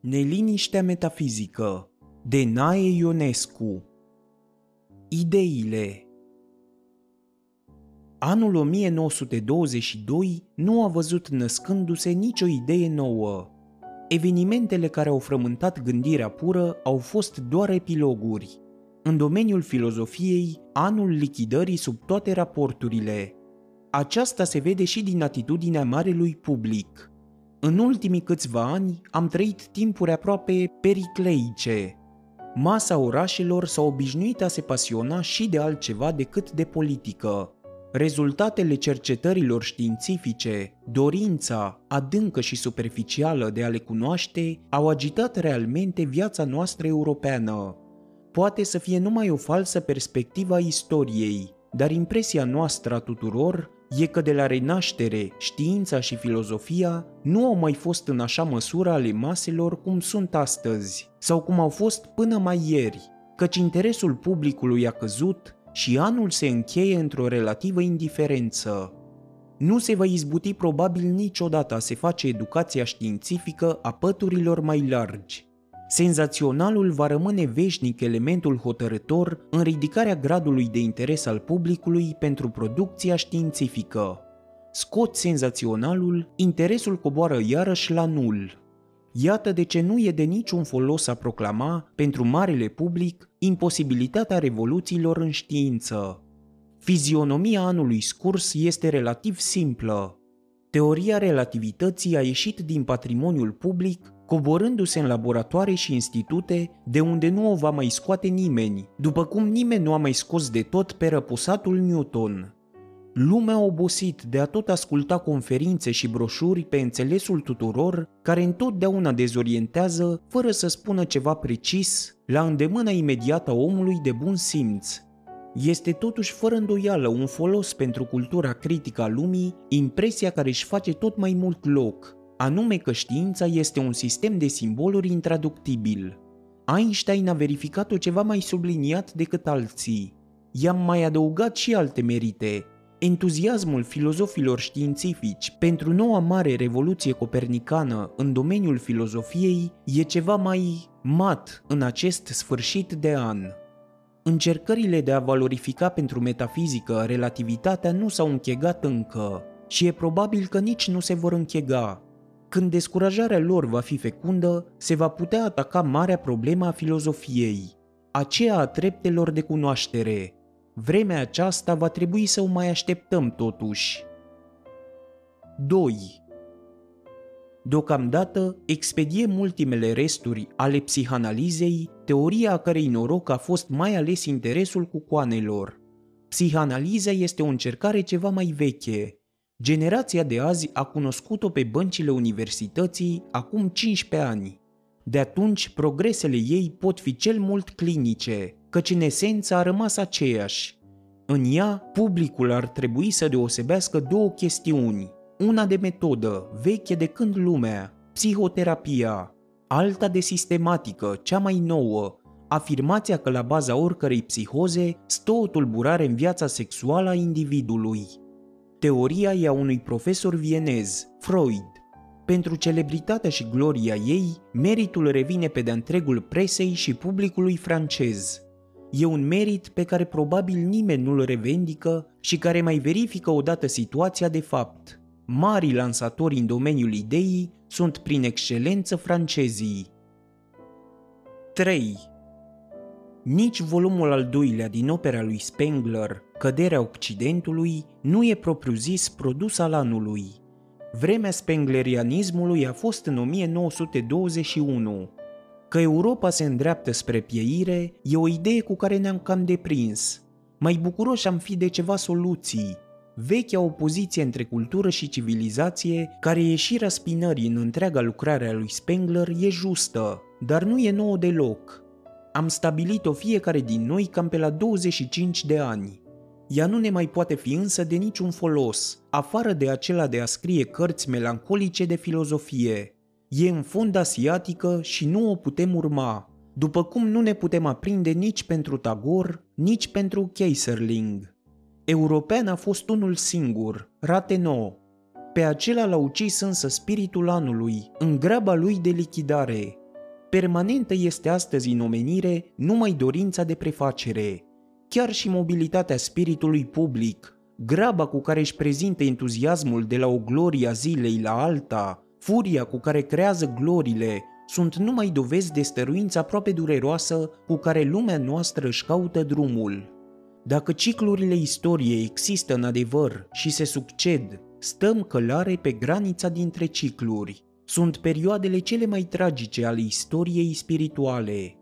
Neliniștea metafizică de Nae Ionescu Ideile Anul 1922 nu a văzut născându-se nicio idee nouă. Evenimentele care au frământat gândirea pură au fost doar epiloguri. În domeniul filozofiei, anul lichidării sub toate raporturile. Aceasta se vede și din atitudinea marelui public – în ultimii câțiva ani am trăit timpuri aproape pericleice. Masa orașelor s-a obișnuit a se pasiona și de altceva decât de politică. Rezultatele cercetărilor științifice, dorința adâncă și superficială de a le cunoaște, au agitat realmente viața noastră europeană. Poate să fie numai o falsă perspectivă a istoriei, dar impresia noastră a tuturor e că de la renaștere, știința și filozofia nu au mai fost în așa măsură ale maselor cum sunt astăzi, sau cum au fost până mai ieri, căci interesul publicului a căzut și anul se încheie într-o relativă indiferență. Nu se va izbuti probabil niciodată a se face educația științifică a păturilor mai largi, Senzaționalul va rămâne veșnic elementul hotărător în ridicarea gradului de interes al publicului pentru producția științifică. Scot senzaționalul, interesul coboară iarăși la nul. Iată de ce nu e de niciun folos a proclama, pentru marele public, imposibilitatea revoluțiilor în știință. Fizionomia anului scurs este relativ simplă. Teoria relativității a ieșit din patrimoniul public coborându-se în laboratoare și institute de unde nu o va mai scoate nimeni, după cum nimeni nu a mai scos de tot pe răposatul Newton. Lumea a obosit de a tot asculta conferințe și broșuri pe înțelesul tuturor, care întotdeauna dezorientează fără să spună ceva precis, la îndemâna imediată a omului de bun simț. Este totuși fără îndoială un folos pentru cultura critică a lumii, impresia care își face tot mai mult loc, anume că știința este un sistem de simboluri intraductibil. Einstein a verificat-o ceva mai subliniat decât alții. I-am mai adăugat și alte merite. Entuziasmul filozofilor științifici pentru noua mare revoluție copernicană în domeniul filozofiei e ceva mai mat în acest sfârșit de an. Încercările de a valorifica pentru metafizică relativitatea nu s-au închegat încă și e probabil că nici nu se vor închega, când descurajarea lor va fi fecundă, se va putea ataca marea problemă a filozofiei, aceea a treptelor de cunoaștere. Vremea aceasta va trebui să o mai așteptăm totuși. 2. Deocamdată, expediem ultimele resturi ale psihanalizei, teoria a cărei noroc a fost mai ales interesul cu coanelor. Psihanaliza este o încercare ceva mai veche, Generația de azi a cunoscut-o pe băncile universității acum 15 ani. De atunci, progresele ei pot fi cel mult clinice, căci în esență a rămas aceeași. În ea, publicul ar trebui să deosebească două chestiuni, una de metodă, veche de când lumea, psihoterapia, alta de sistematică, cea mai nouă, afirmația că la baza oricărei psihoze stă o tulburare în viața sexuală a individului. Teoria e a unui profesor vienez, Freud. Pentru celebritatea și gloria ei, meritul revine pe de întregul presei și publicului francez. E un merit pe care probabil nimeni nu-l revendică și care mai verifică odată situația de fapt. Mari lansatori în domeniul ideii sunt prin excelență francezii. 3. Nici volumul al doilea din opera lui Spengler, Căderea Occidentului, nu e propriu-zis produs al anului. Vremea spenglerianismului a fost în 1921. Că Europa se îndreaptă spre pieire e o idee cu care ne-am cam deprins. Mai bucuroși am fi de ceva soluții. Vechea opoziție între cultură și civilizație, care e și răspinării în întreaga lucrare a lui Spengler, e justă, dar nu e nouă deloc. Am stabilit-o fiecare din noi cam pe la 25 de ani. Ea nu ne mai poate fi însă de niciun folos, afară de acela de a scrie cărți melancolice de filozofie. E în fond asiatică și nu o putem urma, după cum nu ne putem aprinde nici pentru Tagore, nici pentru Keiserling. European a fost unul singur, Ratenau. Pe acela l-a ucis însă spiritul anului, în graba lui de lichidare, Permanentă este astăzi în omenire numai dorința de prefacere. Chiar și mobilitatea spiritului public, graba cu care își prezintă entuziasmul de la o glorie a zilei la alta, furia cu care creează glorile, sunt numai dovezi de stăruință aproape dureroasă cu care lumea noastră își caută drumul. Dacă ciclurile istoriei există în adevăr și se succed, stăm călare pe granița dintre cicluri. Sunt perioadele cele mai tragice ale istoriei spirituale.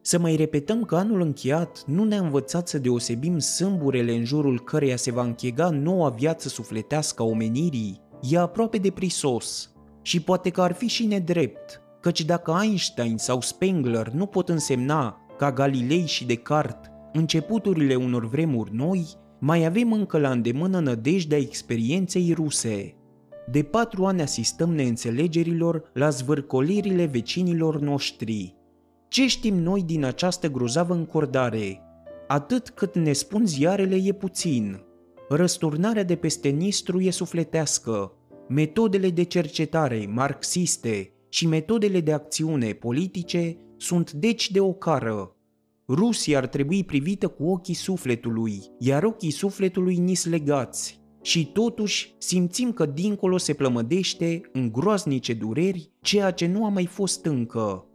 Să mai repetăm că anul încheiat nu ne-a învățat să deosebim sâmburele în jurul căreia se va închega noua viață sufletească a omenirii, e aproape de prisos. Și poate că ar fi și nedrept, căci dacă Einstein sau Spengler nu pot însemna, ca Galilei și Descartes, începuturile unor vremuri noi, mai avem încă la îndemână nădejdea experienței ruse. De patru ani asistăm neînțelegerilor la zvârcolirile vecinilor noștri. Ce știm noi din această grozavă încordare? Atât cât ne spun ziarele e puțin. Răsturnarea de peste Nistru e sufletească. Metodele de cercetare marxiste și metodele de acțiune politice sunt deci de ocară. Rusia ar trebui privită cu ochii sufletului, iar ochii sufletului nis legați. Și totuși simțim că dincolo se plămădește în groaznice dureri ceea ce nu a mai fost încă.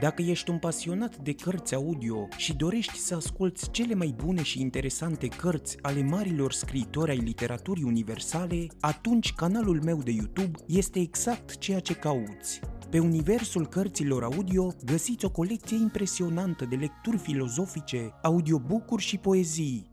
Dacă ești un pasionat de cărți audio și dorești să asculți cele mai bune și interesante cărți ale marilor scriitori ai literaturii universale, atunci canalul meu de YouTube este exact ceea ce cauți. Pe universul cărților audio găsiți o colecție impresionantă de lecturi filozofice, audiobook-uri și poezii.